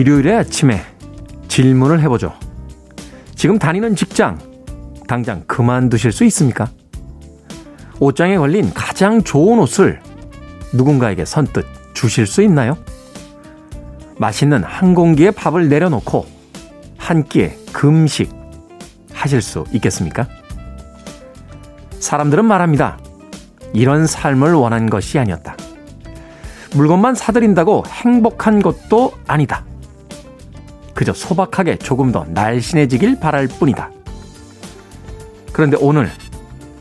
일요일의 아침에 질문을 해보죠. 지금 다니는 직장, 당장 그만두실 수 있습니까? 옷장에 걸린 가장 좋은 옷을 누군가에게 선뜻 주실 수 있나요? 맛있는 한 공기의 밥을 내려놓고 한 끼의 금식 하실 수 있겠습니까? 사람들은 말합니다. 이런 삶을 원한 것이 아니었다. 물건만 사들인다고 행복한 것도 아니다. 그저 소박하게 조금 더 날씬해지길 바랄 뿐이다. 그런데 오늘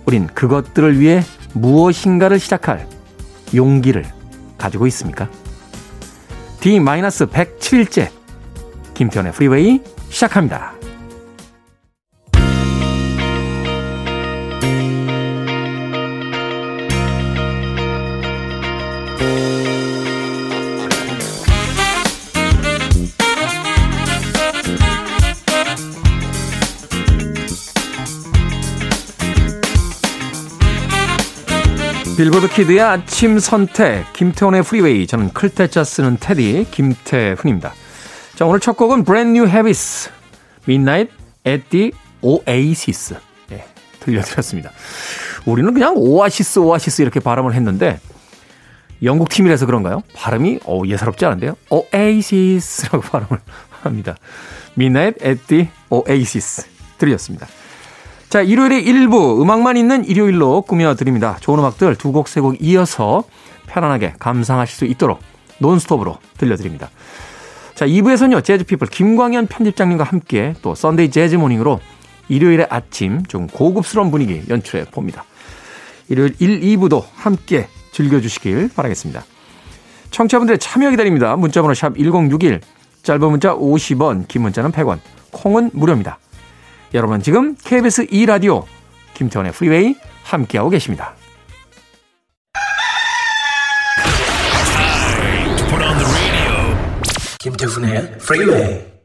우린 그것들을 위해 무엇인가를 시작할 용기를 가지고 있습니까? D-107일째 김태현의 프리웨이 시작합니다. 빌보드 Kid의 아침 선택 김태훈의 Freeway 저는 클 태 자 쓰는 태디 김태훈입니다. 자 오늘 첫 곡은 Brand New Heavies Midnight at the Oasis 네, 들려드렸습니다. 우리는 그냥 오아시스 오아시스 이렇게 발음을 했는데 영국 팀이라서 그런가요? 발음이 어, 예사롭지 않은데요. Oasis라고 발음을 합니다. Midnight at the Oasis 들렸습니다. 자, 일요일에 일부 음악만 있는 일요일로 꾸며드립니다. 좋은 음악들 두 곡, 세 곡 이어서 편안하게 감상하실 수 있도록 논스톱으로 들려드립니다. 자, 2부에서는요, 재즈피플 김광현 편집장님과 함께 또 Sunday Jazz Morning으로 일요일의 아침 좀 고급스러운 분위기 연출해 봅니다. 일요일 1, 2부도 함께 즐겨주시길 바라겠습니다. 청취자분들의 참여 기다립니다. 문자번호 샵 1061, 짧은 문자 50원, 긴 문자는 100원, 콩은 무료입니다. 여러분 지금 KBS 2라디오 김태원의 프리웨이 함께하고 계십니다. 김태훈의 프리웨이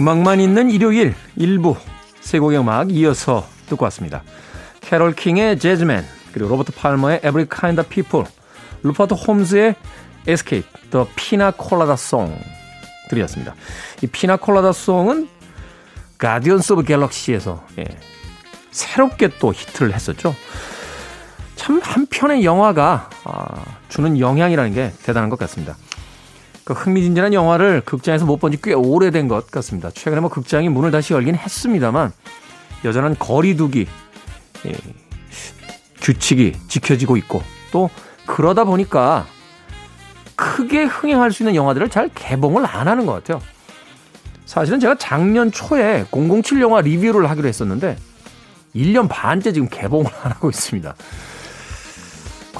음악만 있는 일요일 일부 세 곡의 음악 이어서 듣고 왔습니다. 캐롤 킹의 Jazzman 그리고 로버트 팔머의 Every Kind of People 루퍼트 홈즈의 Escape The Pina Colada Song 들이었습니다. 이 Pina Colada Song은 Guardians of Galaxy에서 예, 새롭게 또 히트를 했었죠. 참 한편의 영화가 아, 주는 영향이라는 게 대단한 것 같습니다. 그 흥미진진한 영화를 극장에서 못 본 지 꽤 오래된 것 같습니다. 최근에 뭐 극장이 문을 다시 열긴 했습니다만 여전한 거리두기 예, 규칙이 지켜지고 있고 또 그러다 보니까 크게 흥행할 수 있는 영화들을 잘 개봉을 안 하는 것 같아요. 사실은 제가 작년 초에 007 영화 리뷰를 하기로 했었는데 1년 반째 지금 개봉을 안 하고 있습니다.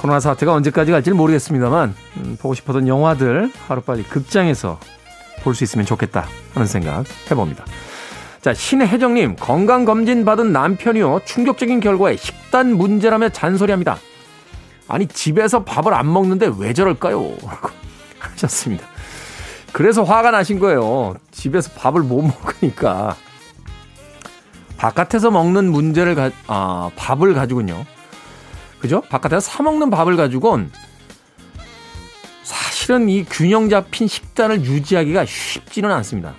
코로나 사태가 언제까지 갈지는 모르겠습니다만 음, 보고 싶었던 영화들 하루빨리 극장에서 볼 수 있으면 좋겠다 하는 생각 해봅니다. 자, 신혜정님, 건강검진 받은 남편이요. 충격적인 결과에 식단 문제라며 잔소리합니다. 아니, 집에서 밥을 안 먹는데 왜 저럴까요? 라고 하셨습니다. 그래서 화가 나신 거예요. 집에서 밥을 못 먹으니까. 바깥에서 먹는 문제를, 가, 아, 밥을 가지고는요. 그죠? 바깥에서 사 먹는 밥을 가지고는 사실은 이 균형 잡힌 식단을 유지하기가 쉽지는 않습니다.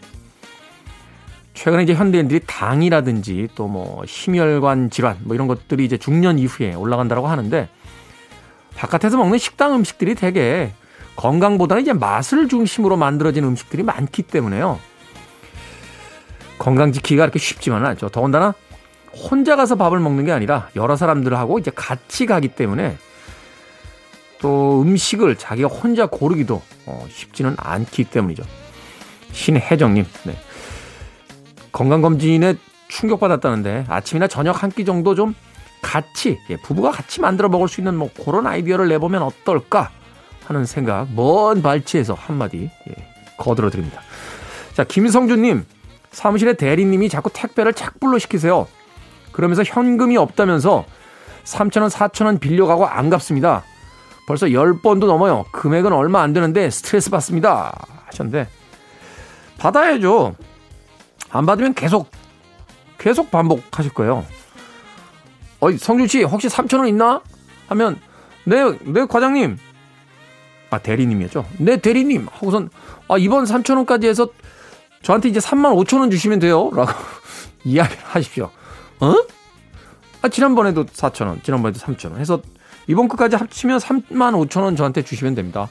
최근에 이제 현대인들이 당이라든지 또 뭐 심혈관 질환 뭐 이런 것들이 이제 중년 이후에 올라간다고 하는데 바깥에서 먹는 식당 음식들이 되게 건강보다는 이제 맛을 중심으로 만들어진 음식들이 많기 때문에요. 건강 지키기가 그렇게 쉽지만은 않죠. 더군다나 혼자 가서 밥을 먹는 게 아니라 여러 사람들하고 이제 같이 가기 때문에 또 음식을 자기가 혼자 고르기도 어, 쉽지는 않기 때문이죠. 신혜정님, 네. 건강검진에 충격받았다는데 아침이나 저녁 한 끼 정도 좀 같이, 예, 부부가 같이 만들어 먹을 수 있는 뭐 그런 아이디어를 내보면 어떨까 하는 생각, 먼 발치에서 한마디 예, 거들어 드립니다. 자, 김성준님, 사무실의 대리님이 자꾸 택배를 착불로 시키세요. 그러면서 현금이 없다면서 3천원, 4천원 빌려가고 안 갚습니다. 벌써 10번도 넘어요. 금액은 얼마 안 되는데 스트레스 받습니다. 하셨는데, 받아야죠. 안 받으면 계속, 계속 반복하실 거예요. 어이, 성준 씨, 혹시 3천원 있나? 하면, 네, 네, 과장님. 아, 대리님이었죠. 네, 대리님. 하고선, 아, 이번 3천원까지 해서 저한테 이제 3만 5천 원 주시면 돼요. 라고 이야기를 하십시오. 어? 아, 지난번에도 4천원, 지난번에도 3천원 해서 이번 끝까지 합치면 3만 5천 원 저한테 주시면 됩니다.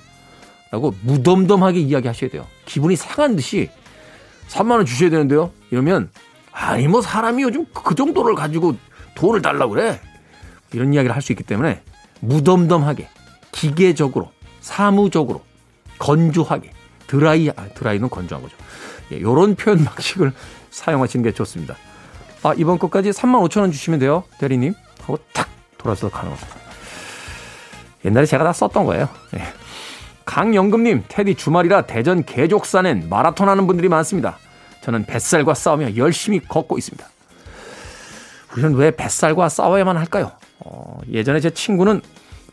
라고 무덤덤하게 이야기하셔야 돼요. 기분이 상한 듯이 3만 원 주셔야 되는데요. 이러면 아니 뭐 사람이 요즘 그 정도를 가지고 돈을 달라고 그래. 이런 이야기를 할 수 있기 때문에 무덤덤하게 기계적으로 사무적으로 건조하게 드라이 아, 드라이는 건조한 거죠. 예, 요런 표현 방식을 사용하시는 게 좋습니다. 아, 이번 것까지 3만 5천 원 주시면 돼요. 대리님. 하고 탁 돌아서 가는 겁니다. 옛날에 제가 다 썼던 거예요. 예. 강영금님, 테디 주말이라 대전 개족산엔 마라톤 하는 분들이 많습니다. 저는 뱃살과 싸우며 열심히 걷고 있습니다. 우리는 왜 뱃살과 싸워야만 할까요? 어, 예전에 제 친구는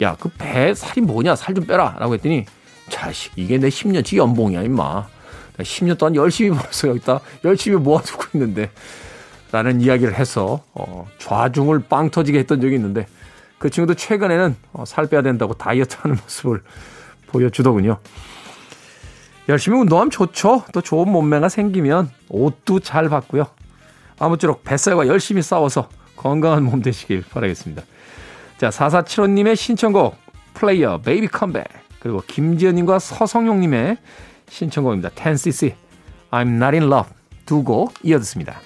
야, 그 배 살이 뭐냐? 살 좀 빼라. 라고 했더니 자식, 이게 내 10년치 연봉이야, 임마. 10년 동안 열심히 벌어서 여기다 열심히 모아두고 있는데. 라는 이야기를 해서 어, 좌중을 빵 터지게 했던 적이 있는데 그 친구도 최근에는 어, 살 빼야 된다고 다이어트 하는 모습을 보여주더군요. 열심히 운동하면 좋죠. 또 좋은 몸매가 생기면 옷도 잘 받고요. 아무쪼록 뱃살과 열심히 싸워서 건강한 몸 되시길 바라겠습니다. 자, 4475님의 신청곡 플레이어 Baby Come Back 그리고 김지연님과 서성용님의 신청곡입니다. 10cc I'm not in love 두 곡 이어듣습니다.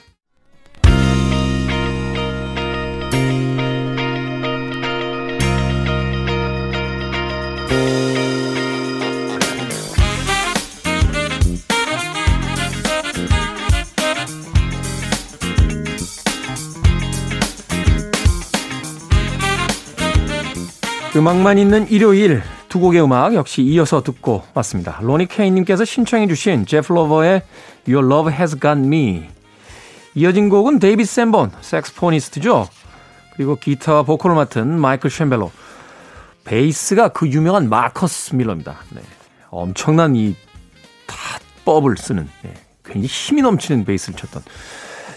음악만 있는 일요일 두 곡의 음악 역시 이어서 듣고 왔습니다. 로니 케이님께서 신청해 주신 제프 로버의 Your Love Has Got Me 이어진 곡은 데이비 샌본 saxophonist죠. 그리고 기타 보컬을 맡은 마이클 셈벨로 베이스가 그 유명한 마커스 밀러입니다. 네. 엄청난 이 타법을 쓰는 네. 굉장히 힘이 넘치는 베이스를 쳤던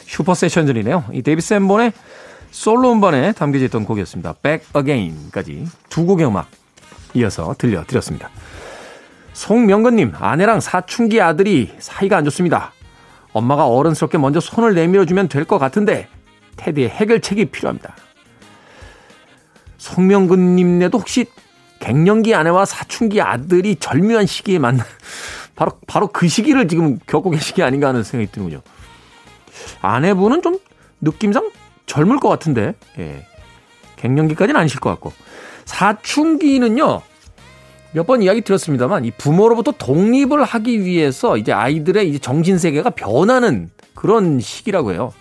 super session들이네요. 이 데이비 샌본의 솔로 음반에 담겨져 있던 곡이었습니다. Back Again까지 두 곡의 음악 이어서 들려드렸습니다. 송명건님, 아내랑 사춘기 아들이 사이가 안 좋습니다. 엄마가 어른스럽게 먼저 손을 내밀어주면 될 것 같은데 테디의 해결책이 필요합니다. 송명근님네도 혹시 갱년기 아내와 사춘기 아들이 절묘한 시기에 만나 바로 바로 그 시기를 지금 겪고 계시게 아닌가 하는 생각이 드는군요. 아내분은 좀 느낌상 젊을 것 같은데, 예. 갱년기까지는 아니실 것 같고. 사춘기는요, 몇 번 이야기 들었습니다만, 이 부모로부터 독립을 하기 위해서 이제 아이들의 이제 정신세계가 변하는 그런 시기라고 해요.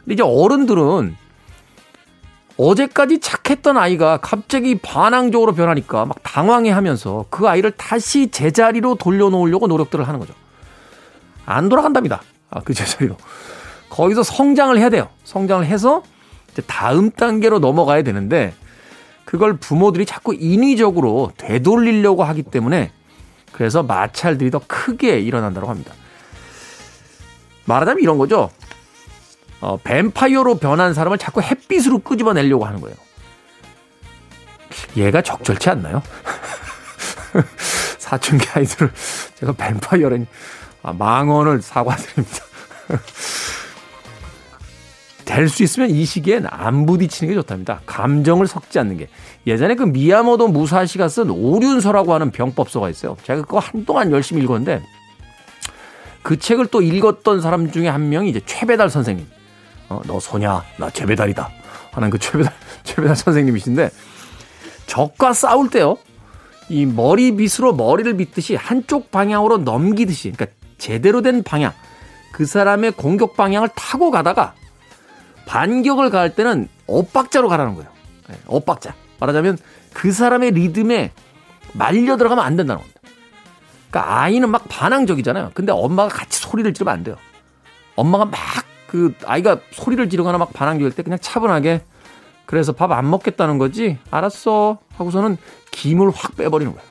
근데 이제 어른들은 어제까지 착했던 아이가 갑자기 반항적으로 변하니까 막 당황해 하면서 그 아이를 다시 제자리로 돌려놓으려고 노력들을 하는 거죠. 안 돌아간답니다. 아, 그 제자리로. 거기서 성장을 해야 돼요. 성장을 해서 이제 다음 단계로 넘어가야 되는데 그걸 부모들이 자꾸 인위적으로 되돌리려고 하기 때문에 그래서 마찰들이 더 크게 일어난다고 합니다. 말하자면 이런 거죠. 어, 뱀파이어로 변한 사람을 자꾸 햇빛으로 끄집어내려고 하는 거예요. 얘가 적절치 않나요? 사춘기 아이들을 제가 뱀파이어라니 아, 망언을 사과드립니다. 될 수 있으면 이 시기엔 안 부딪히는 게 좋답니다. 감정을 섞지 않는 게. 예전에 그 미야모도 무사시가 쓴 오륜서라고 하는 병법서가 있어요. 제가 그거 한동안 열심히 읽었는데 그 책을 또 읽었던 사람 중에 한 명이 이제 최배달 선생님. 어, 너 소냐? 나 최배달이다. 하는 그 최배달, 최배달 선생님이신데 적과 싸울 때요. 이 머리빗으로 머리를 빗듯이 한쪽 방향으로 넘기듯이 그러니까 제대로 된 방향 그 사람의 공격 방향을 타고 가다가 반격을 가할 때는 엇박자로 가라는 거예요. 네, 엇박자. 말하자면 그 사람의 리듬에 말려 들어가면 안 된다는 겁니다. 그러니까 아이는 막 반항적이잖아요. 근데 엄마가 같이 소리를 지르면 안 돼요. 엄마가 막 그 아이가 소리를 지르거나 막 반항적일 때 그냥 차분하게 그래서 밥 안 먹겠다는 거지? 알았어. 하고서는 김을 확 빼버리는 거예요.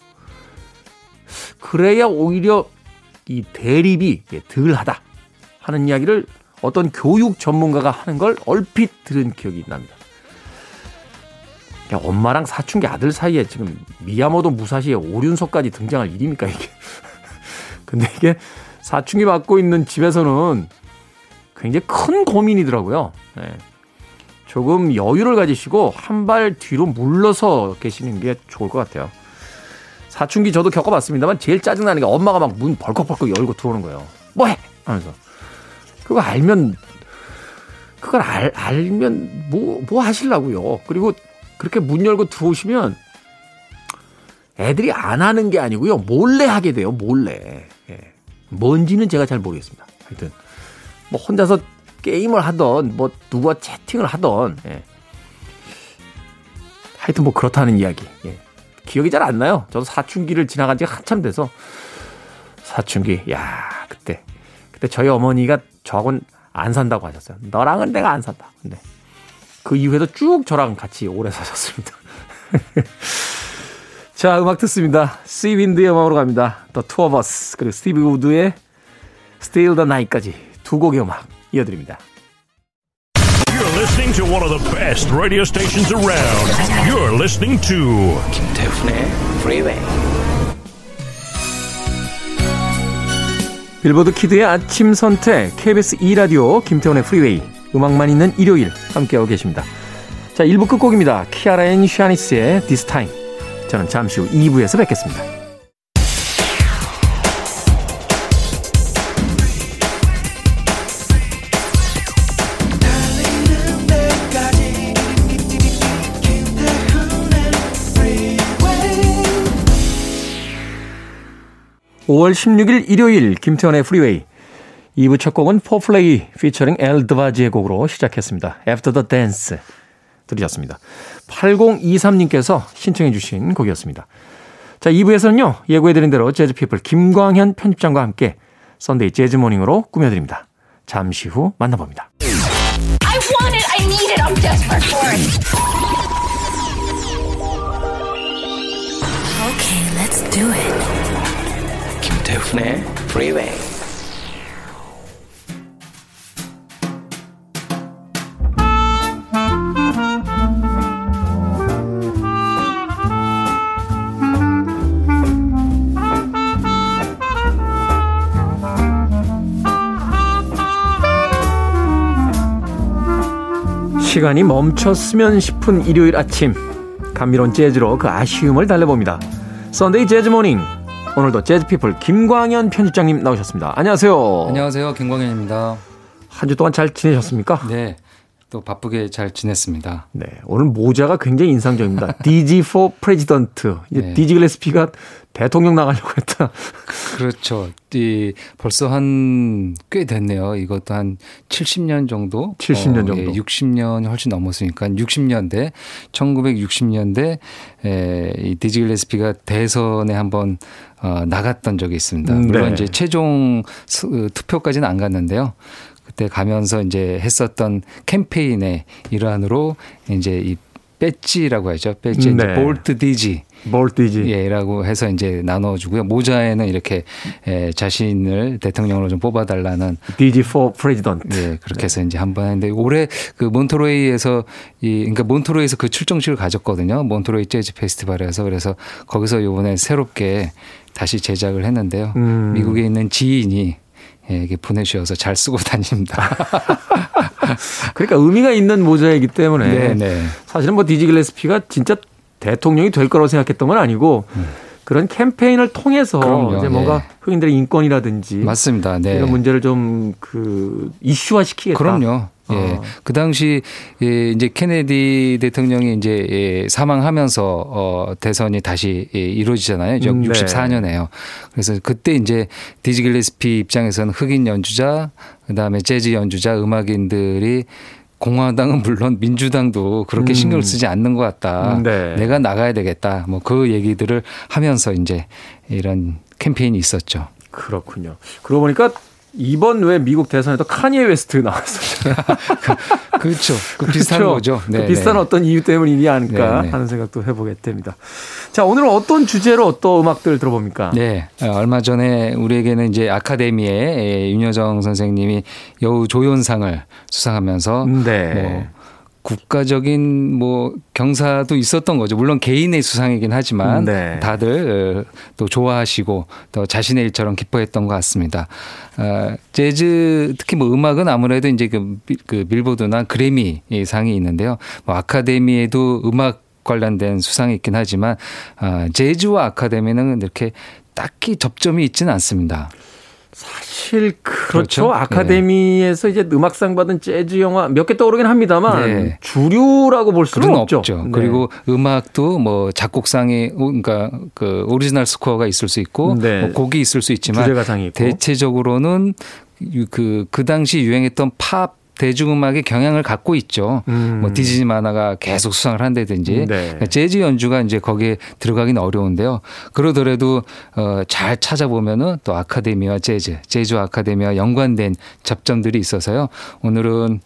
그래야 오히려 이 대립이 덜 하다 하는 이야기를 어떤 교육 전문가가 하는 걸 얼핏 들은 기억이 납니다. 엄마랑 사춘기 아들 사이에 지금 미야모도 무사시에 오륜석까지 등장할 일입니까 이게? 근데 이게 사춘기 맞고 있는 집에서는 굉장히 큰 고민이더라고요. 네. 조금 여유를 가지시고 한 발 뒤로 물러서 계시는 게 좋을 것 같아요. 사춘기 저도 겪어봤습니다만 제일 짜증나는 게 엄마가 막 문 벌컥벌컥 열고 들어오는 거예요. 뭐해? 하면서. 그거 알면, 그걸 알, 알면 뭐, 뭐 하실라고요. 그리고 그렇게 문 열고 들어오시면 애들이 안 하는 게 아니고요. 몰래 하게 돼요. 몰래. 예. 뭔지는 제가 잘 모르겠습니다. 하여튼 뭐 혼자서 게임을 하던 뭐 누가 채팅을 하던 예. 하여튼 뭐 그렇다는 이야기. 예. 기억이 잘 안 나요. 저도 사춘기를 지나간 지 한참 돼서 사춘기. 야 그때 그때 저희 어머니가 저하고는 안 산다고 하셨어요. 너랑은 내가 안 산다. 근데 그 이후에도 쭉 저랑 같이 오래 사셨습니다. 자, 음악 듣습니다. 시윈드의 음악으로 갑니다. The Two of Us 그리고 스티브 우드의 Still the Night까지 두 곡의 음악 이어드립니다. You're listening to one of the best radio stations around. You're listening to 김태훈의 Freeway. 빌보드 Kid의 아침 선택 KBS 2 라디오 김태훈의 Freeway 음악만 있는 일요일 함께하고 계십니다. 자, 1부 끝곡입니다. 키아라 and 샤니스의 This Time. 저는 잠시 후 2부에서 뵙겠습니다. (5월 16일) 일요일 김태훈의 프리웨이 2부 첫 곡은 포플레이 피처링 엘 드바지의 곡으로 시작했습니다. After the Dance 들으셨습니다. 8023님께서 신청해 주신 곡이었습니다. 자, 2부에서는요. 예고해드린 대로 재즈피플 김광현 편집장과 함께 Sunday Jazz Morning으로 꾸며드립니다. 잠시 후 만나봅니다. Okay, let's do it. 김태훈의 Freeway. 시간이 멈췄으면 싶은 일요일 아침 감미로운 재즈로 그 아쉬움을 달래봅니다. Sunday Jazz Morning 오늘도 재즈피플 김광현 편집장님 나오셨습니다. 안녕하세요. 안녕하세요. 김광현입니다. 한 주 동안 잘 지내셨습니까? 네. 또 바쁘게 잘 지냈습니다. 네. 오늘 모자가 굉장히 인상적입니다. Dizzy for President. 이제 네. 디지 길레스피가 대통령 나가려고 했다. 그렇죠. 이 벌써 한 꽤 됐네요. 이것도 한 70년 정도? 70년 정도. 예, 60년 훨씬 넘었으니까 60년대, 1960년대 에, 이 디지 길레스피가 대선에 한번 어, 나갔던 적이 있습니다. 물론 네. 이제 최종 수, 투표까지는 안 갔는데요. 그때 가면서 이제 했었던 캠페인의 일환으로 이제 이 배지라고 하죠. 배지 네. 이제 Vote Dizzy. Vote Dizzy. 예라고 해서 이제 나눠주고요. 모자에는 이렇게 에, 자신을 대통령으로 좀 뽑아달라는. Dizzy for president. 예, 그렇게 해서 네. 이제 한 번 했는데 올해 그 몬트로이에서 이 그러니까 몬트로이에서 그 출정식을 가졌거든요. 몬트로이 재즈 페스티벌에서 그래서 거기서 이번에 새롭게 다시 제작을 했는데요. 음. 미국에 있는 지인이 예, 이게 보내주셔서 잘 쓰고 다닙니다. 그러니까 의미가 있는 모자이기 때문에 네네. 네. 사실은 뭐 디지 글래스피가 진짜 대통령이 될 거라고 생각했던 건 아니고 음. 그런 캠페인을 통해서 그럼요. 이제 뭔가 네. 흑인들의 인권이라든지 맞습니다. 네. 이런 문제를 좀 그 이슈화 시키겠다. 그럼요. 예. 어. 그 당시 예, 이제 케네디 대통령이 이제 예, 사망하면서 어 대선이 다시 예, 이루어지잖아요. 음, 네. 64년에요. 그래서 그때 이제 디지 길레스피 입장에서는 흑인 연주자, 그다음에 재즈 연주자, 음악인들이 공화당은 물론 민주당도 그렇게 음. 신경을 쓰지 않는 것 같다. 네. 내가 나가야 되겠다. 뭐 그 얘기들을 하면서 이제 이런 캠페인이 있었죠. 그렇군요. 그러고 보니까 이번 왜 미국 대선에도 카니에 웨스트 나왔었잖아요. 그렇죠. 그 비슷한 그렇죠. 거죠. 그 네, 그 비슷한 네. 어떤 이유 때문이지 않을까 네, 네. 하는 생각도 해보게 됩니다. 자, 오늘은 어떤 주제로 또 음악들 들어봅니까? 네. 어, 얼마 전에 우리에게는 이제 아카데미에 윤여정 선생님이 여우 조연상을 수상하면서 네. 뭐 국가적인 뭐 경사도 있었던 거죠. 물론 개인의 수상이긴 하지만 네. 다들 어, 또 좋아하시고 또 자신의 일처럼 기뻐했던 것 같습니다. 어, 재즈 특히 뭐 음악은 아무래도 이제 그, 그 빌보드나 그래미 상이 있는데요. 뭐 아카데미에도 음악 관련된 수상이 있긴 하지만 어, 재즈와 아카데미는 이렇게 딱히 접점이 있지는 않습니다. 사실 그렇죠. 그렇죠? 아카데미에서 네. 이제 음악상 받은 재즈 영화 몇 개 떠오르긴 합니다만 네. 주류라고 볼 수는 없죠. 없죠. 네. 그리고 음악도 뭐 작곡상에 그러니까 그 오리지널 스코어가 있을 수 있고 네. 뭐 곡이 있을 수 있지만 대체적으로는 그그 그 당시 유행했던 팝 대중음악의 경향을 갖고 있죠. 음. 뭐 디즈니 만화가 계속 수상을 한다든지 네. 그러니까 재즈 연주가 이제 거기에 들어가기는 어려운데요. 그러더라도 어, 잘 찾아보면은 또 아카데미와 재즈, 재즈 아카데미와 연관된 접점들이 있어서요. 오늘은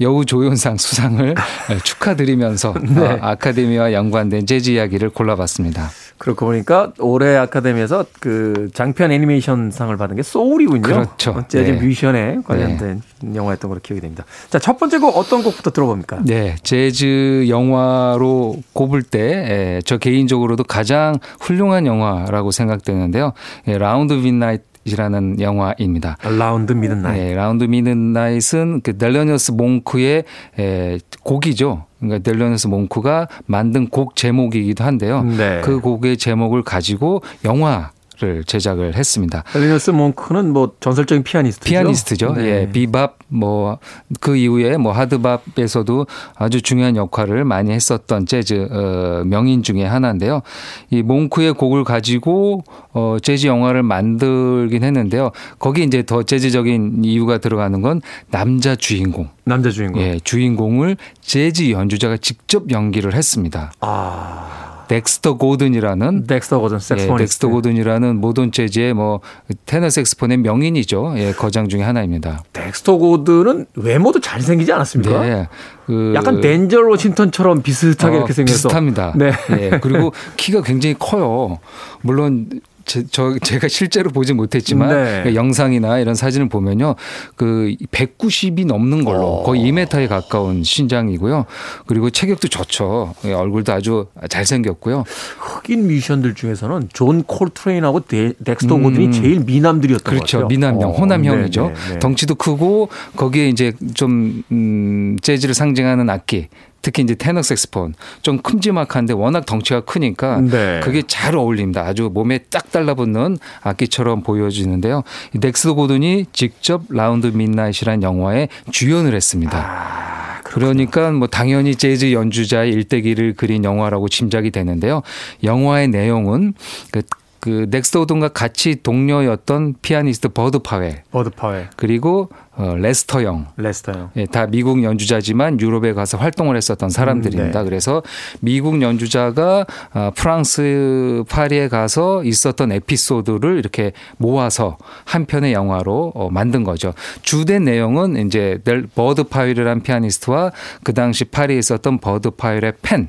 여우 조연상 수상을 축하드리면서 네. 어, 아카데미와 연관된 재즈 이야기를 골라봤습니다. 그러고 보니까 올해 아카데미에서 그 장편 애니메이션상을 받은 게 소울이군요. 그렇죠. 재즈 네. 뮤지션에 관련된 네. 영화였던 걸로 기억이 됩니다. 자, 첫 번째 곡 어떤 곡부터 들어봅니까? 네, 재즈 영화로 꼽을 때 저 예, 개인적으로도 가장 훌륭한 영화라고 생각되는데요. 예, Round Midnight이라는 영화입니다. Round Midnight. 네, Round Midnight은 그 델로니어스 몽크의 에, 곡이죠. 그러니까 델로니어스 몽크가 만든 곡 제목이기도 한데요. 네. 그 곡의 제목을 가지고 영화 를 제작을 했습니다. 델로니어스 몽크는 뭐 전설적인 피아니스트죠. 피아니스트죠. 네. 예, 비밥 뭐 그 이후에 뭐 하드밥에서도 아주 중요한 역할을 많이 했었던 재즈 어, 명인 중에 하나인데요. 이 몽크의 곡을 가지고 어, 재즈 영화를 만들긴 했는데요. 거기 이제 더 재즈적인 이유가 들어가는 건 남자 주인공. 남자 주인공. 예, 주인공을 재즈 연주자가 직접 연기를 했습니다. 아. 덱스터 고든이라는 덱스터 고든 섹스폰 예, 덱스터 고든이라는 모던 재즈의 뭐 테너 색스폰의 명인이죠. 예, 거장 중에 하나입니다. 덱스터 고든은 외모도 잘생기지 않았습니까? 네. 그 약간 덴저 로싱턴처럼 비슷하게 어, 이렇게 생겨서 비슷합니다. 네. 예, 그리고 키가 굉장히 커요. 물론 제, 저 제가 실제로 보지 못했지만 네. 그 영상이나 이런 사진을 보면요. 그 190이 넘는 걸로 오. 어. 거의 2m에 가까운 신장이고요. 그리고 체격도 좋죠. 예, 얼굴도 아주 잘생겼고요. 흑인 뮤지션들 중에서는 존 콜트레인하고 덱스터 음. 고든이 제일 미남들이었던 그렇죠. 것 같아요. 미남형, 어. 호남형이죠. 네, 네, 네. 덩치도 크고 거기에 이제 좀 음, 재즈를 상징하는 악기 특히 이제 테너 색소폰 좀 큼지막한데 워낙 덩치가 크니까 네. 그게 잘 어울립니다. 아주 몸에 딱 달라붙는 악기처럼 보여지는데요. 덱스터 고든이 직접 Round Midnight이라는 영화에 주연을 했습니다. 아, 그러니까 뭐 당연히 재즈 연주자의 일대기를 그린 영화라고 짐작이 되는데요. 영화의 내용은 그 그 덱스터 고든과 같이 동료였던 피아니스트 버드 파웰. 버드 파웰. 그리고 어, 레스터 영. 레스터 영. 예, 다 미국 연주자지만 유럽에 가서 활동을 했었던 사람들입니다. 음, 네. 그래서 미국 연주자가 어, 프랑스 파리에 가서 있었던 에피소드를 이렇게 모아서 한 편의 영화로 어, 만든 거죠. 주된 내용은 이제 버드 파웰이라는 피아니스트와 그 당시 파리에 있었던 버드 파웰의 팬 예,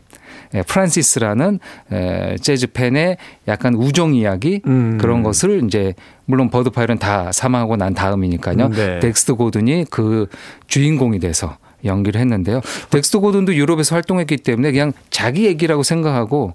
프란시스라는 재즈 팬의 약간 우정 이야기 음. 그런 것을 이제 물론 버드 파웰은 다 사망하고 난 다음이니까요. 음, 네. 덱스터 고든이 그 주인공이 돼서 연기를 했는데요. 덱스터 고든도 유럽에서 활동했기 때문에 그냥 자기 얘기라고 생각하고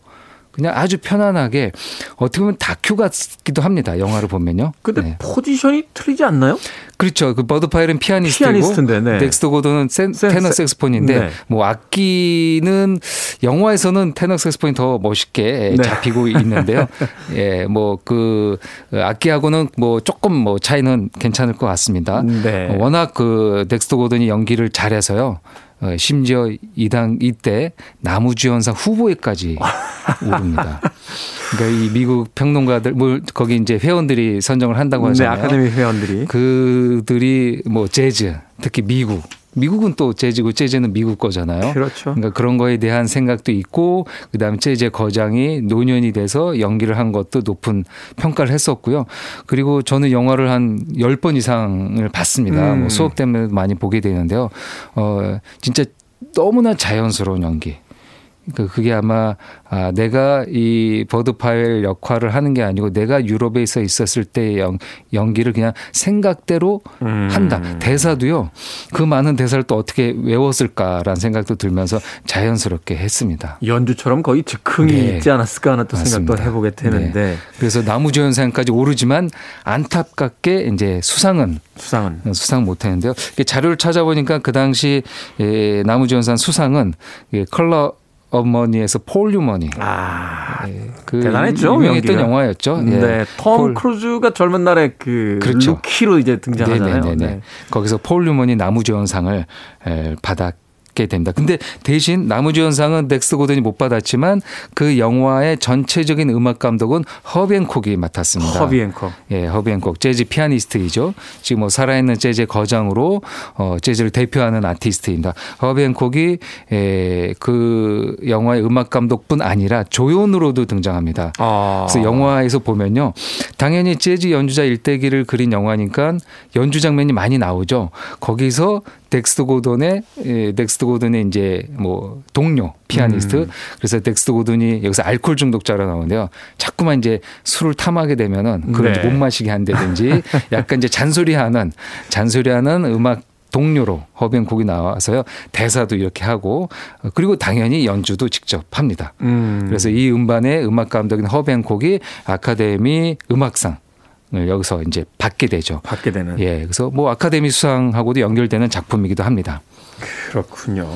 그냥 아주 편안하게 어떻게 보면 다큐 같기도 합니다. 영화를 보면요. 근데 네. 포지션이 틀리지 않나요? 그렇죠. 그 버드 파웰은 피아니스트고 피아니스트인데, 네. 덱스터 고든은 센, 센, 테너 색스폰인데 네. 뭐 악기는 영화에서는 테너 색스폰이 더 멋있게 네. 잡히고 있는데요. 예, 뭐 그 악기하고는 뭐 조금 뭐 차이는 괜찮을 것 같습니다. 네. 워낙 그 덱스터 고든이 연기를 잘해서요. 어, 심지어 이당 이때 남우주연상 후보에까지 오릅니다. 그러니까 이 미국 평론가들 뭐 거기 이제 회원들이 선정을 한다고 네, 하잖아요. 네, 아카데미 회원들이 그 들이 뭐 재즈 특히 미국 미국은 또 재즈고 재즈는 미국 거잖아요. 그렇죠. 그러니까 그런 거에 대한 생각도 있고 그다음에 재즈의 거장이 노년이 돼서 연기를 한 것도 높은 평가를 했었고요. 그리고 저는 영화를 한 10번 이상을 봤습니다. 음. 뭐 수업 때문에 많이 보게 되는데요. 어 진짜 너무나 자연스러운 연기. 그 그게 아마 아 내가 이 버드 파웰 역할을 하는 게 아니고 내가 유럽에서 있었을 때의 연, 연기를 그냥 생각대로 음. 한다. 대사도요. 그 많은 대사를 또 어떻게 외웠을까라는 생각도 들면서 자연스럽게 했습니다. 연주처럼 거의 즉흥이 네. 있지 않았을까 하는 또 맞습니다. 생각도 해보게 되는데 그래서 나무조연상까지 오르지만 안타깝게 이제 수상은 수상은 수상 못했는데요. 자료를 찾아보니까 그 당시 예, 나무조연상 수상은 예, 컬러 어머니에서 폴 유머니 아그 대단했죠, 유명했던. 영화였죠. 예. 네, 톰 폴- 크루즈가 젊은 날에 그 그렇죠. 루키로 이제 등장하잖아요. 네네네네. 네. 거기서 폴 뉴먼이 남우조연상을 에, 받았 게 됩니다. 근데 대신 남우주연상은 덱스터 고든이 못 받았지만 그 영화의 전체적인 음악 감독은 허비 행콕이 맡았습니다. 허비 행콕. 예, 허비 행콕 재즈 피아니스트이죠. 지금 뭐 살아있는 재즈의 거장으로 어, 재즈를 대표하는 아티스트입니다. 허비 행콕이 에, 그 영화의 음악 감독뿐 아니라 조연으로도 등장합니다. 아. 그래서 영화에서 보면요. 당연히 재즈 연주자 일대기를 그린 영화니까 연주 장면이 많이 나오죠. 거기서 덱스터 고든의 예, 덱스터 고든의 이제 뭐 동료 피아니스트 음. 그래서 덱스터 고든이 여기서 알코올 중독자로 나오는데요. 자꾸만 이제 술을 탐하게 되면은 그걸 네. 못 마시게 한다든지 약간 이제 잔소리하는 잔소리하는 음악 동료로 허비 행콕이 나와서요 대사도 이렇게 하고 어, 그리고 당연히 연주도 직접 합니다. 음. 그래서 이 음반의 음악 감독인 허비 행콕이 아카데미 음악상을 여기서 이제 받게 되죠. 받게 되는. 예, 그래서 뭐 아카데미 수상하고도 연결되는 작품이기도 합니다. 그렇군요.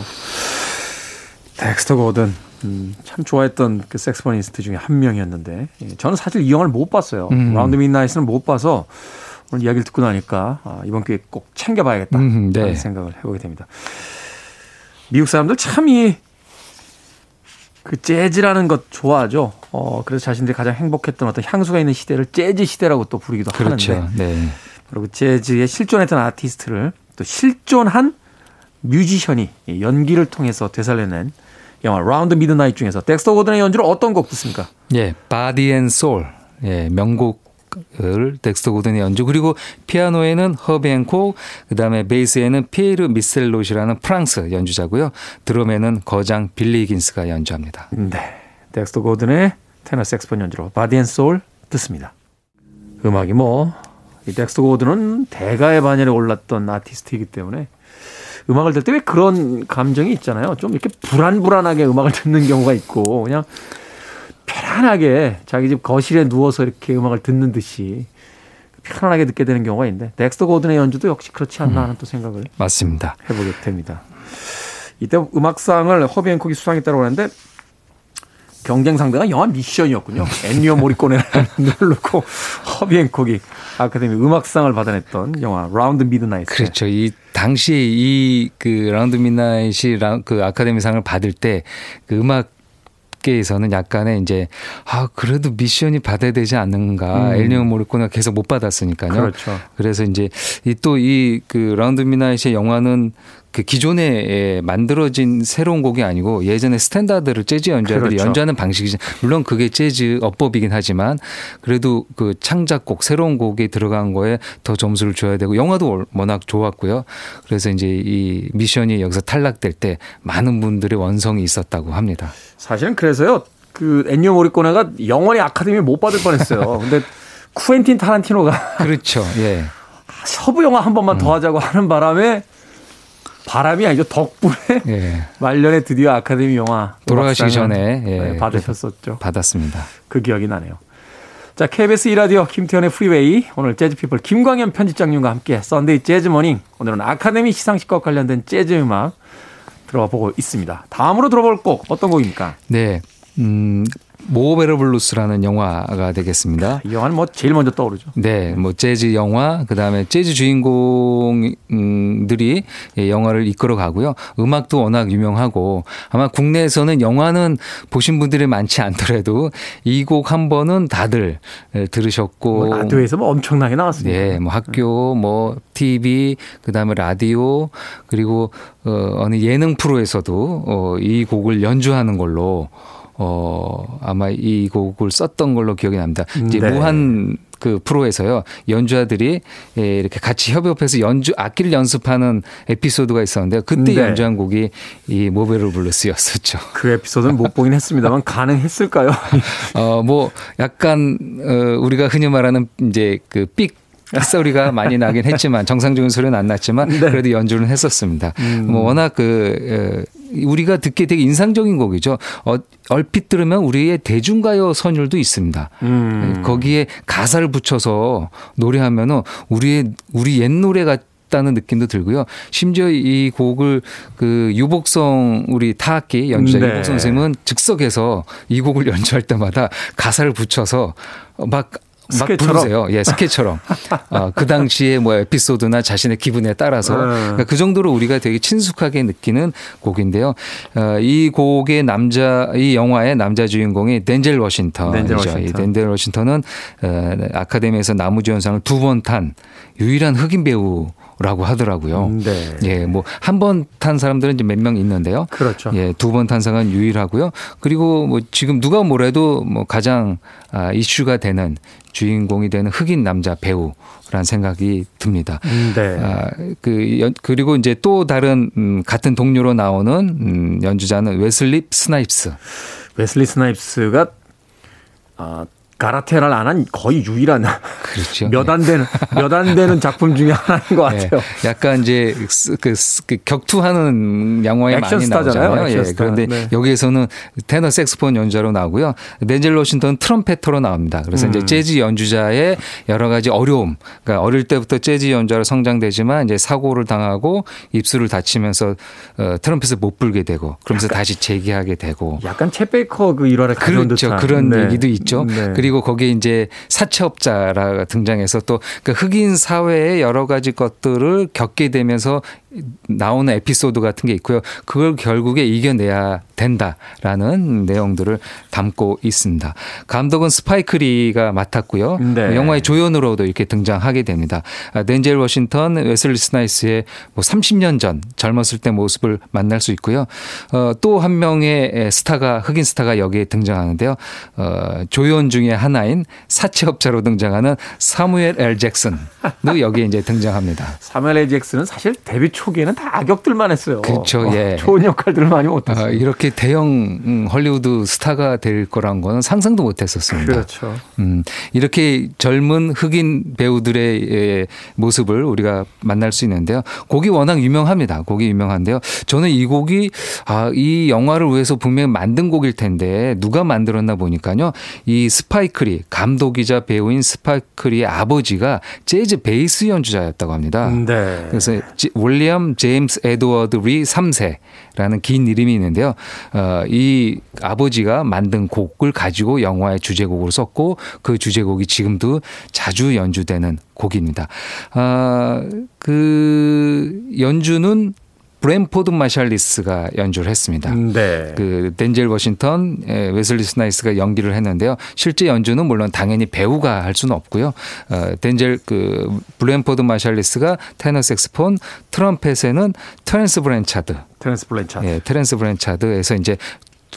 덱스터 고든 음, 참 좋아했던 그 색스포니스트 중에 한 명이었는데 예, 저는 사실 이 영화를 못 봤어요. 음. 라운드 midnight은 못 봐서 오늘 이야기를 듣고 나니까 아, 이번 기회에 꼭 챙겨봐야겠다 음, 네. 생각을 해보게 됩니다. 미국 사람들 참 이 그 재즈라는 것 좋아하죠. 어, 그래서 자신들이 가장 행복했던 어떤 향수가 있는 시대를 재즈 시대라고 또 부르기도 그렇죠. 하는데 네. 그리고 재즈에 실존했던 아티스트를 또 실존한 뮤지션이 연기를 통해서 되살려낸 영화 Round Midnight 중에서 덱스터 고든의 연주로 어떤 곡 듣습니까? 예, Body and Soul. 예, 명곡 을 덱스터 고든의 연주 그리고 피아노에는 허비 행콕 그다음에 베이스에는 피에르 미셸로라는 프랑스 연주자고요. 드럼에는 거장 빌리 히긴스가 연주합니다. 네. 덱스터 고든의 테너 색스폰 연주로 Body and Soul 듣습니다. 음악이 뭐, 이 덱스터 고든은 대가의 반열에 올랐던 아티스트이기 때문에 음악을 들 때 왜 그런 감정이 있잖아요. 좀 이렇게 불안불안하게 음악을 듣는 경우가 있고, 그냥 편안하게 자기 집 거실에 누워서 이렇게 음악을 듣는 듯이 편안하게 듣게 되는 경우가 있는데, 덱스터 고든의 연주도 역시 그렇지 않나 하는 또 생각을 맞습니다. 해보게 됩니다. 이때 음악상을 허비 행콕이 수상했다고 하는데 경쟁 상대가 영화 Mission이었군요. 엔니오 모리코네라는 누르고 허비 행콕이 아카데미 음악상을 받아냈던 영화 Round Midnight. 그렇죠. 이 당시에 이 그 라운드 라- 그 아카데미상을 받을 때 그 음악 계에서는 약간의 이제 아 그래도 Mission이 받아야 되지 않는가 음. 엔니오 모리코네가 계속 못 받았으니까요. 그렇죠. 그래서 이제 이또이 그 Round Midnight의 영화는 그 기존에 예, 만들어진 새로운 곡이 아니고 예전에 standard를 재즈 연주자들이 그렇죠. 연주하는 방식이죠. 물론 그게 재즈 어법이긴 하지만 그래도 그 창작곡 새로운 곡이 들어간 거에 더 점수를 줘야 되고 영화도 워낙 좋았고요. 그래서 이제 이 미션이 여기서 탈락될 때 많은 분들의 원성이 있었다고 합니다. 사실은 그래서요. 그 엔니오 모리코네가 영원히 아카데미 못 받을 뻔했어요. 근데 쿠엔틴 타란티노가 그렇죠. 예. 서부 영화 한 번만 더 하자고 하는 바람에 바람이 아니죠 덕분에 예. 말년에 드디어 아카데미 영화 돌아가시기 전에 예. 네, 받으셨었죠. 받았습니다. 그 기억이 나네요. 자, KBS 2라디오 김태훈의 Freeway 오늘 재즈피플 김광현 편집장님과 함께 Sunday Jazz Morning 오늘은 아카데미 시상식과 관련된 재즈 음악 들어가 보고 있습니다. 다음으로 들어볼 곡 어떤 곡입니까? 네. 음, Mo' Better Blues라는 영화가 되겠습니다. 이 영화는 뭐 제일 먼저 떠오르죠. 네, 뭐 재즈 영화, 그 다음에 재즈 주인공들이 영화를 이끌어 가고요. 음악도 워낙 유명하고 아마 국내에서는 영화는 보신 분들이 많지 않더라도 이 곡 한 번은 다들 들으셨고. 뭐 라디오에서 뭐 엄청나게 나왔습니다. 네, 뭐 학교, 뭐 TV, 그 다음에 라디오, 그리고 어, 어느 예능 프로에서도 어, 이 곡을 연주하는 걸로 어, 아마 이 곡을 썼던 걸로 기억이 납니다. 이제 네. 무한 그 프로에서요 연주자들이 예, 이렇게 같이 협업해서 연주 악기를 연습하는 에피소드가 있었는데요. 그때 네. 연주한 곡이 이 Mo' Better Blues였었죠. 그 에피소드는 못 보긴 했습니다만 가능했을까요? 어, 뭐 약간 어, 우리가 흔히 말하는 이제 그 삑 소리가 많이 나긴 했지만 정상적인 소리는 안 났지만 네. 그래도 연주는 했었습니다. 음. 뭐 워낙 그 어, 우리가 듣기에 되게 인상적인 곡이죠. 어, 얼핏 들으면 우리의 대중가요 선율도 있습니다. 음. 거기에 가사를 붙여서 노래하면은 우리의 우리 옛 노래 같다는 느낌도 들고요. 심지어 이 곡을 그 유복성 우리 타악기 연주자 네. 유복성 선생님은 즉석에서 이 곡을 연주할 때마다 가사를 붙여서 막막 scat처럼? 부르세요. 예, scat처럼. 어, 그 당시에 뭐 에피소드나 자신의 기분에 따라서 음. 그러니까 그 정도로 우리가 되게 친숙하게 느끼는 곡인데요. 어, 이 곡의 남자, 이 영화의 남자 주인공이 덴젤 워싱턴이죠. 덴젤 워싱턴. 이 덴젤 워싱턴은 어, 아카데미에서 남우주연상을 두 번 탄 유일한 흑인 배우 라고 하더라고요. 네. 예, 뭐 한 번 탄 사람들은 이제 몇 명 있는데요. 그렇죠. 예, 두 번 탄 상은 유일하고요. 그리고 뭐 지금 누가 뭐래도 뭐 가장 아, 이슈가 되는 주인공이 되는 흑인 남자 배우라는 생각이 듭니다. 음, 네. 아, 그 연, 그리고 이제 또 다른 음, 같은 동료로 나오는 음, 연주자는 웨슬리 스나이프스. 웨슬리 스나이프스가 아, 가라테를 안 한 거의 유일한 그렇죠. 몇 안 되는 몇 안 되는 작품 중에 하나인 것 예, 같아요. 약간 이제 스- 그, 스- 그 격투하는 영화에 액션 많이 스타잖아요, 나오잖아요. 예. 그런데 네. 여기에서는 테너 색스폰 연주자로 나오고요. 덴젤 워싱턴 trumpeter로 나옵니다. 그래서 음. 이제 재즈 연주자의 여러 가지 어려움. 그러니까 어릴 때부터 재즈 연주자로 성장되지만 이제 사고를 당하고 입술을 다치면서 어, 트럼펫을 못 불게 되고 그러면서 다시 재기하게 되고 약간 챗 베이커 그 일화를 그렇죠. 그런 네. 얘기도 있죠. 네. 그리고 거기에 이제 사채업자가 등장해서 또 그 흑인 사회의 여러 가지 것들을 겪게 되면서 나오는 에피소드 같은 게 있고요. 그걸 결국에 이겨내야 된다라는 내용들을 담고 있습니다. 감독은 스파이크리가 맡았고요. 네. 영화의 조연으로도 이렇게 등장하게 됩니다. 아, 덴젤 워싱턴, 웨슬리 스나입스의 뭐 30년 전 젊었을 때 모습을 만날 수 있고요. 어, 또 한 명의 스타가 흑인 스타가 여기에 등장하는데요. 어, 조연 중에 하나인 사채업자로 등장하는 사무엘 L 잭슨도 여기에 이제 등장합니다. 사무엘 L 잭슨은 사실 데뷔 초기에는 다 악역들만 했어요. 그렇죠, 어, 예. 좋은 역할들을 많이 못했어요. 어, 이렇게 대형 음, 헐리우드 스타가 될 거란 거는 상상도 못했었습니다. 그렇죠. 음, 이렇게 젊은 흑인 배우들의 예, 모습을 우리가 만날 수 있는데요. 곡이 워낙 유명합니다. 곡이 유명한데요. 저는 이 곡이 아, 이 영화를 위해서 분명히 만든 곡일 텐데 누가 만들었나 보니까요. 이 스파이크 리 감독이자 배우인 스파이크 리의 아버지가 재즈 베이스 연주자였다고 합니다. 네. 그래서 지- 윌리엄 제임스 에드워드 리 3세라는 긴 이름이 있는데요. 어, 이 아버지가 만든 곡을 가지고 영화의 주제곡으로 썼고 그 주제곡이 지금도 자주 연주되는 곡입니다. 아, 그 연주는 브랜포드 마샬리스가 연주를 했습니다. 네. 그 덴젤 워싱턴, 에, 웨슬리 스나입스가 연기를 했는데요. 실제 연주는 물론 당연히 배우가 할 수는 없고요. 어, 덴젤 그 브랜포드 마샬리스가 테너 색스폰, 트럼펫에는 테렌스 블렌차드, 테렌스 블렌차드. 예, 테렌스 블렌차드에서 이제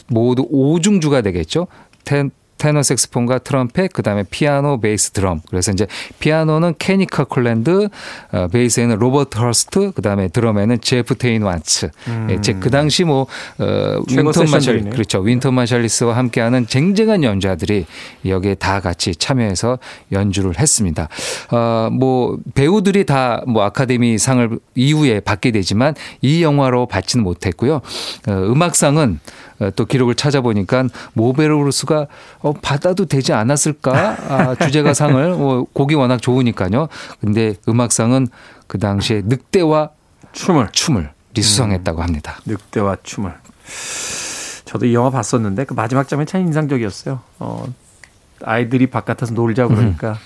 모두 오중주가 되겠죠. 텐 테너 색스폰과 트럼펫, 그다음에 피아노, 베이스, 드럼. 그래서 이제 피아노는 케니 커클랜드, 어, 베이스에는 로버트 허스트, 그다음에 드럼에는 제프 테인 와츠. 예, 제- 그 당시 뭐 어, 윈튼 마샬. 그렇죠. 윈튼 마샬리스와 함께하는 쟁쟁한 연주자들이 여기에 다 같이 참여해서 연주를 했습니다. 어, 뭐 배우들이 다 뭐 아카데미 상을 이후에 받게 되지만 이 영화로 받지는 못했고요. 어, 음악상은 어, 또 기록을 찾아보니까 모베르브루스가 어, 받아도 되지 않았을까 아, 주제가 상을 뭐 곡이 워낙 좋으니까요. 근데 음악상은 그 당시에 늑대와 춤을 춤을 리수상했다고 합니다. 늑대와 춤을. 저도 이 영화 봤었는데 그 마지막 장면 참 인상적이었어요. 어, 아이들이 바깥에서 놀자 그러니까 음.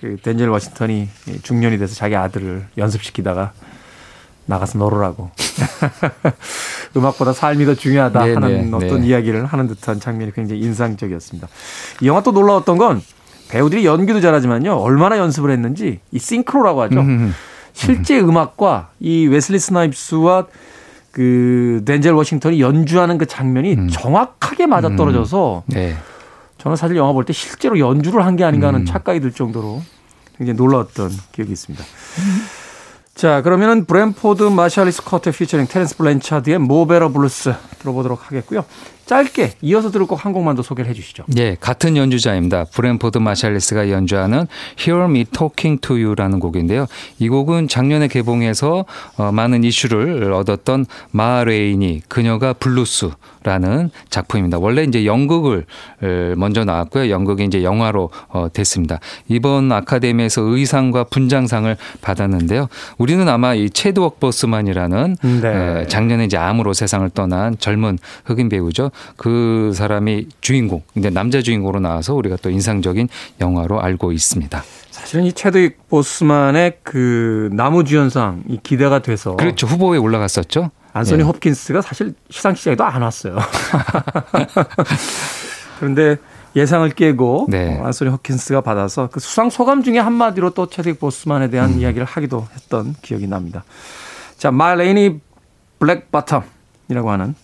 그 덴젤 워싱턴이 중년이 돼서 자기 아들을 연습시키다가 나가서 놀으라고. 음악보다 삶이 더 중요하다 네, 하는 네, 어떤 네. 이야기를 하는 듯한 장면이 굉장히 인상적이었습니다. 이 영화 또 놀라웠던 건 배우들이 연기도 잘하지만요. 얼마나 연습을 했는지 이 싱크로라고 하죠. 음. 실제 음악과 이 웨슬리 스나입스와 그 덴젤 워싱턴이 연주하는 그 장면이 음. 정확하게 맞아떨어져서 음. 네. 저는 사실 영화 볼 때 실제로 연주를 한 게 아닌가 하는 음. 착각이 들 정도로 굉장히 놀라웠던 기억이 있습니다. 자, 그러면은 브랜포드 마샬리스 Quartet featuring 테렌스 블렌차드의 Mo' Better Blues 들어보도록 하겠고요. 짧게 이어서 들을 곡 한 곡만 더 소개를 해 주시죠. 네, 같은 연주자입니다. 브랜포드 마샬리스가 연주하는 Hear Me Talking to You라는 곡인데요. 이 곡은 작년에 개봉해서 어, 많은 이슈를 얻었던 마 레이니 그녀가 블루스라는 작품입니다. 원래 이제 연극을 먼저 나왔고요. 연극이 이제 영화로 어, 됐습니다. 이번 아카데미에서 의상과 분장상을 받았는데요. 우리는 아마 이 체드웍 버스만이라는 네. 작년에 이제 암으로 세상을 떠난 젊은 흑인 배우죠. 그 사람이 주인공, 근데 남자 주인공으로 나와서 우리가 또 인상적인 영화로 알고 있습니다. 사실은 이 체드윅 보스만의 그 나무주연상 이 기대가 돼서 그렇죠 후보에 올라갔었죠. 안소니 네. 홉킨스가 사실 시상식장에도 안 왔어요. 그런데 예상을 깨고 네. 어, 안소니 홉킨스가 받아서 그 수상 소감 중에 한마디로 또 채드윅 보스만에 대한 음. 이야기를 하기도 했던 기억이 납니다. 자, Ma Rainey's Black Bottom이라고 하는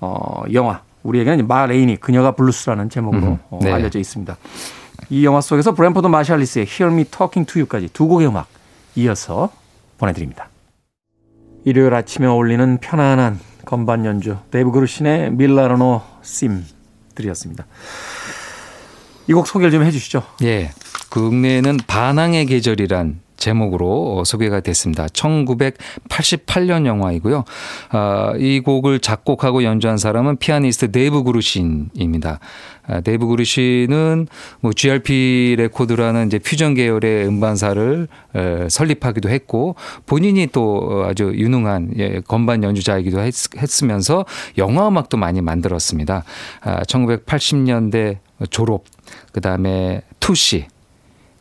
어, 영화 우리에게는 마 레이니 그녀가 블루스라는 제목으로 음, 어, 네. 어, 알려져 있습니다. 이 영화 속에서 브랜포드 마샬리스의 Hear Me Talking to You까지 두 곡의 음악 이어서 보내드립니다. 일요일 아침에 어울리는 편안한 건반 연주 데이브 그루신의 Milagro theme 들으셨습니다. 이 곡 소개를 좀 해주시죠. 예, 그 국내에는 반항의 계절이란 제목으로 소개가 됐습니다. 1988년 영화이고요. 아, 이 곡을 작곡하고 연주한 사람은 피아니스트 데이브 그루신입니다. 아, 데이브 그루신은 뭐 GRP 레코드라는 이제 퓨전 계열의 음반사를 에, 설립하기도 했고 본인이 또 아주 유능한 예, 건반 연주자이기도 했, 으면서 영화 음악도 많이 만들었습니다. 아, 1980년대 졸업, 그 다음에 투시,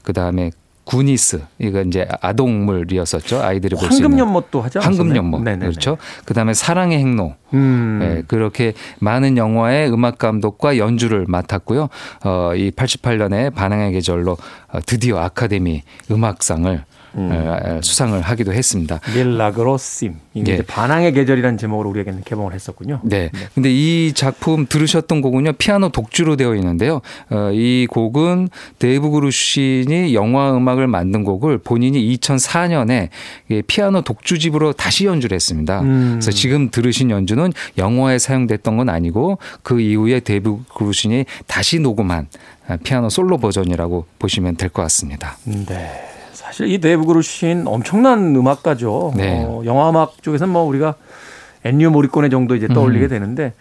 그 다음에 구니스 이거 이제 아동물이었었죠. 아이들이 볼 수 있는. 황금연못도 하죠? 황금연못. 그렇죠? 그다음에 사랑의 행로. 음. 네, 그렇게 많은 영화의 음악 감독과 연주를 맡았고요. 어 이 88년에 반항의 계절로 어, 드디어 아카데미 음악상을 음. 수상을 하기도 했습니다. Milagro theme 이게 예. 반항의 계절이라는 제목으로 우리에게는 개봉을 했었군요. 네. 네. 근데 이 작품 들으셨던 곡은요 피아노 독주로 되어 있는데요. 어, 이 곡은 데이브 그루신이 영화 음악을 만든 곡을 본인이 2004년에 피아노 독주집으로 다시 연주를 했습니다. 음. 그래서 지금 들으신 연주는 영화에 사용됐던 건 아니고 그 이후에 데이브 그루신이 다시 녹음한 피아노 솔로 버전이라고 보시면 될 것 같습니다. 네. 사실 이 데이브 그루신 엄청난 음악가죠. 네. 어, 영화 음악 쪽에서는 뭐 우리가 엔니오 모리코네 정도 이제 떠올리게 음. 되는데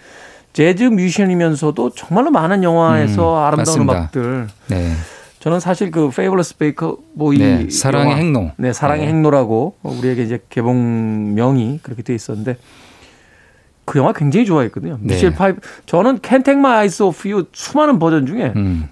재즈 뮤지션이면서도 정말로 많은 영화에서 음, 아름다운 맞습니다. 음악들. 네. 저는 사실 그 Fabulous Baker Boy 네, 사랑의 영화, 행로. 네, 사랑의 네. 행로라고 우리에게 이제 개봉명이 그렇게 돼 있었는데 그 영화 굉장히 좋아했거든요. 네. 미셸 파이프 저는 캔텍 마이 아이스 오프 유 수많은 버전 중에 음.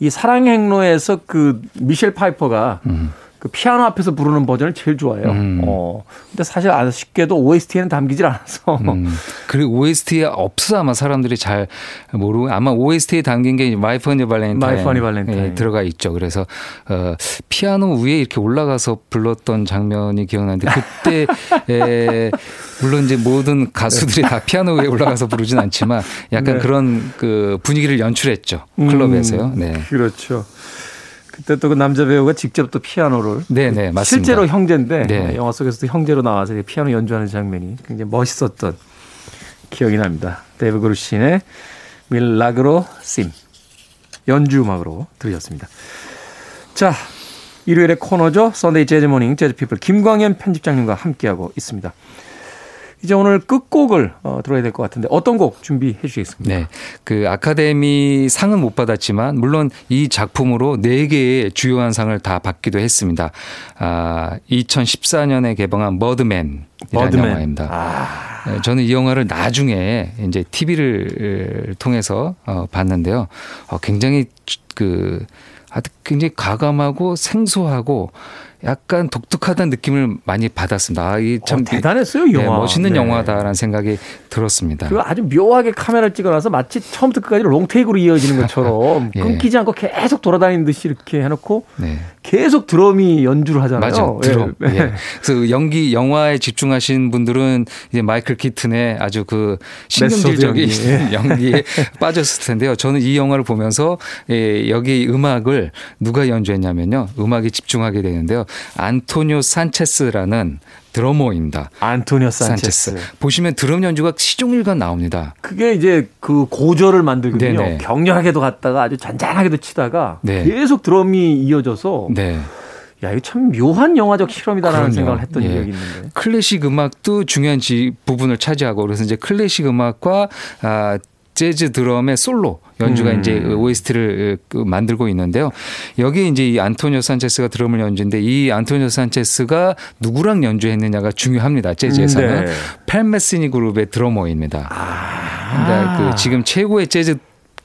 이 사랑의 행로에서 그 미셸 파이퍼가 음. 그 피아노 앞에서 부르는 버전을 제일 좋아해요. 음. 어. 근데 사실 아쉽게도 OST에는 담기질 않아서. 음. 그리고 OST에 없어 아마 사람들이 잘 모르고 아마 OST에 담긴 게 My Funny Valentine. My Funny Valentine. 들어가 있죠. 그래서 어, 피아노 위에 이렇게 올라가서 불렀던 장면이 기억나는데 그때 에, 물론 이제 모든 가수들이 다 피아노 위에 올라가서 부르진 않지만 약간 네. 그런 그 분위기를 연출했죠. 클럽에서요. 음, 네. 그렇죠. 그때 또 그 남자 배우가 직접 또 피아노를 네네 네, 맞습니다. 실제로 형제인데 네. 영화 속에서도 형제로 나와서 피아노 연주하는 장면이 굉장히 멋있었던 기억이 납니다. 데이브 그루신의 Milagro theme 연주 음악으로 들으셨습니다. 자 일요일의 코너죠. Sunday Jazz Morning Jazz People 김광현 편집장님과 함께하고 있습니다. 이제 오늘 끝곡을 어, 들어야 될 것 같은데 어떤 곡 준비해 주시겠습니까? 네. 그 아카데미 상은 못 받았지만 물론 이 작품으로 네 개의 주요한 상을 다 받기도 했습니다. 아, 2014년에 개봉한 버드맨 이라는 버드맨. 영화입니다. 아. 네, 저는 이 영화를 나중에 이제 TV를 통해서 어, 봤는데요. 어, 굉장히 그 아주 굉장히 과감하고 생소하고 약간 독특하다는 느낌을 많이 받았습니다. 아, 이참 어, 대단했어요, 이 네, 영화. 멋있는 네. 영화다라는 생각이 들었습니다. 그 아주 묘하게 카메라를 찍어놔서 마치 처음부터 끝까지 롱테이크로 이어지는 것처럼 예. 끊기지 않고 계속 돌아다니는 듯이 이렇게 해놓고 네. 계속 드럼이 연주를 하잖아요. 맞아, 드럼. 예. 예. 그래서 연기 영화에 집중하신 분들은 이제 마이클 키튼의 아주 그 신경질적인 메소드 연기 에 빠졌을 텐데요. 저는 이 영화를 보면서 예, 여기 음악을 누가 연주했냐면요. 음악에 집중하게 되는데요. 안토니오 산체스라는 드러머입니다. 안토니오 산체스. 산체스. 보시면 드럼 연주가 시종일관 나옵니다. 그게 이제 그 고저를 만들거든요. 네네. 격렬하게도 갔다가 아주 잔잔하게도 치다가 네. 계속 드럼이 이어져서 네. 야 이거 참 묘한 영화적 실험이다라는 그럼요. 생각을 했던 예. 기억이 있는데. 클래식 음악도 중요한 지, 부분을 차지하고 그래서 이제 클래식 음악과 아, 재즈 드럼의 솔로 연주가 음. 이제 OST를 그 만들고 있는데요. 여기 이제 이 안토니오 산체스가 드럼을 연주인데 이 안토니오 산체스가 누구랑 연주했느냐가 중요합니다. 재즈에서는 네. 펠메스니 그룹의 드러머입니다. 아. 그러니까 그 지금 최고의 재즈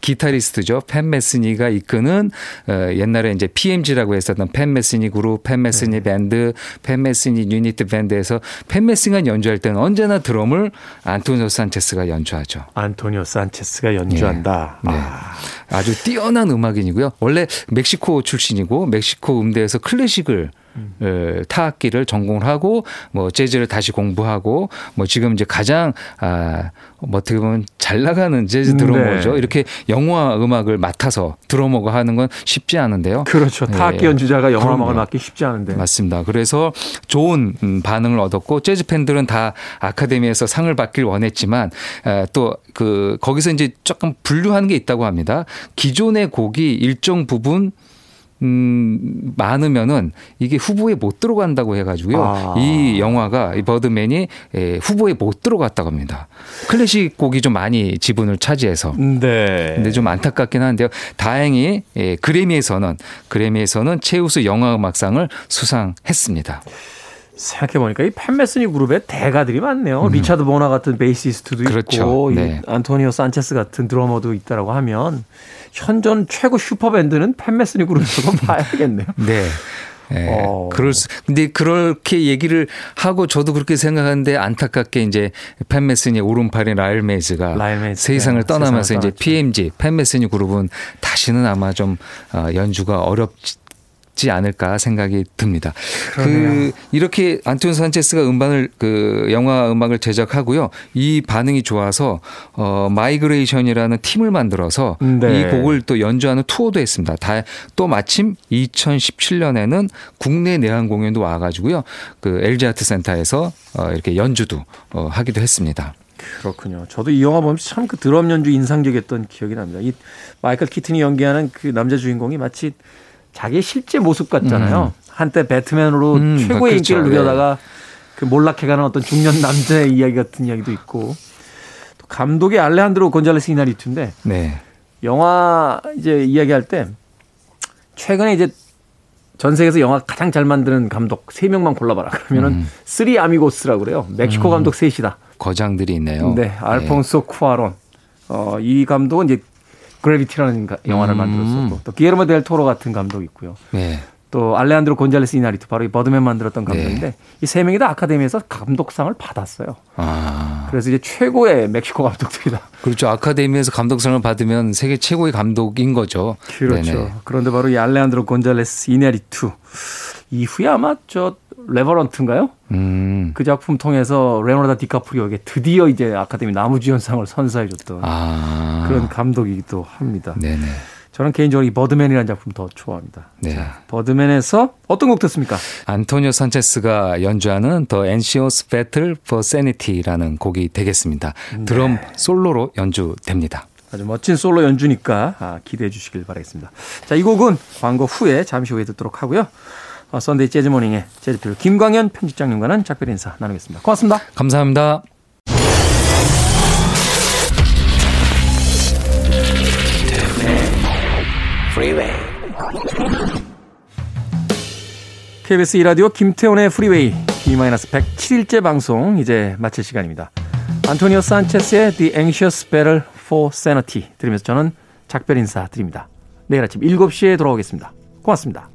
기타리스트죠. 팬 메스니가 이끄는 어, 옛날에 이제 PMG라고 했었던 팬 메스니 그룹, 팬 메스니 네. 밴드, 팻 메스니 Unity Band에서 팻 메스니가 연주할 때는 언제나 드럼을 안토니오 산체스가 연주하죠. 안토니오 산체스가 연주한다. 네. 아. 아주 뛰어난 음악인이고요. 원래 멕시코 출신이고 멕시코 음대에서 클래식을 어, 타악기를 전공을 하고 뭐 재즈를 다시 공부하고 뭐 지금 이제 가장 아, 뭐 어떻게 보면 잘 나가는 재즈 드러머죠. 네. 이렇게 영화 음악을 맡아서 드러머가 하는 건 쉽지 않은데요. 그렇죠. 타악기 예. 연주자가 영화. 음악을 맡기 쉽지 않은데. 맞습니다. 그래서 좋은 음, 반응을 얻었고 재즈 팬들은 다 아카데미에서 상을 받길 원했지만 또 그 거기서 이제 조금 분류하는 게 있다고 합니다. 기존의 곡이 일정 부분 음, 많으면은 이게 후보에 못 들어간다고 해가지고요. 아. 이 영화가 이 버드맨이 에, 후보에 못 들어갔다고 합니다. 클래식 곡이 좀 많이 지분을 차지해서. 네. 근데 좀 안타깝긴 한데요. 다행히 예, 그래미에서는 그래미에서는 최우수 영화음악상을 수상했습니다. 생각해보니까 이 팻 메스니 그룹에 대가들이 많네요. 리차드 보나 같은 베이시스트도 음. 그렇죠. 있고, 이 네. 안토니오 산체스 같은 드러머도 있다라고 하면 현존 최고 슈퍼밴드는 팻 메스니 그룹에서도 봐야겠네요. 네. 예, 어. 그럴 수, 근데 그렇게 얘기를 하고 저도 그렇게 생각하는데 안타깝게 이제 팻 메스니 오른팔인 라일 메이즈가 라일 메이즈, 세상을 네, 떠나면서 세상을 이제 떠났죠. PMG 팻 메스니 그룹은 다시는 아마 좀 어, 연주가 어렵지 않을까 생각이 듭니다. 그 이렇게 안토니오 산체스가 음반을 그 영화 음악을 제작하고요. 이 반응이 좋아서 어 Migration이라는 팀을 만들어서 네. 이 곡을 또 연주하는 투어도 했습니다. 다 또 마침 2017년에는 국내 내한 공연도 와 가지고요. 그 LG 아트 센터에서 어 이렇게 연주도 어 하기도 했습니다. 그렇군요. 저도 이 영화 보면서 참 그 드럼 연주 인상적이었던 기억이 납니다. 이 마이클 키튼이 연기하는 그 남자 주인공이 마치 자기의 실제 모습 같잖아요. 한때 배트맨으로 음, 최고의 그렇죠. 인기를 누리다가 그 몰락해가는 어떤 중년 남자의 이야기 같은 이야기도 있고 또 감독이 알레한드로 곤잘레스 이나리투인데 네. 영화 이제 이야기할 때 최근에 이제 전 세계에서 영화 가장 잘 만드는 감독 세 명만 골라봐라. 그러면은 음. Three Amigos라고 그래요. 멕시코 감독 셋이다. 거장들이 있네요. 네, 알폰소 쿠아론. 어, 이 감독은 이제 그래비티라는 가- 영화를 음. 만들었었고 또 기예르모 델 토로 같은 감독 있고요. 네. 또 알레한드로 곤잘레스 이나리투 바로 이 버드맨 만들었던 감독인데 네. 이 세 명이 다 아카데미에서 감독상을 받았어요. 아. 그래서 이제 최고의 멕시코 감독들이다. 그렇죠. 아카데미에서 감독상을 받으면 세계 최고의 감독인 거죠. 그렇죠. 네네. 그런데 바로 이 알레한드로 곤잘레스 이나리투 이후에 아마 저 레버넌트인가요? 음. 그 작품 통해서 레오나르도 디카프리오에게 드디어 이제 아카데미 남우주연상을 선사해줬던 아. 그런 감독이기도 합니다. 네네. 저는 개인적으로 이 버드맨이라는 작품 더 좋아합니다. 네. 버드맨에서 어떤 곡 듣습니까? 안토니오 산체스가 연주하는 The Anxious Battle for Sanity라는 곡이 되겠습니다. 드럼 솔로로 연주됩니다. 아주 멋진 솔로 연주니까 아, 기대해 주시길 바라겠습니다. 자, 이 곡은 광고 후에 잠시 후에 듣도록 하고요. 어, Sunday Jazz Morning의 Jazz People 김광현 편집장님과는 작별 인사 나누겠습니다. 고맙습니다. 감사합니다. KBS 2라디오 김태훈의 프리웨이 D-107일째 방송 이제 마칠 시간입니다. 안토니오 산체스의 The Anxious Battle for Sanity 들으면서 저는 작별 인사 드립니다. 내일 아침 7시에 돌아오겠습니다. 고맙습니다.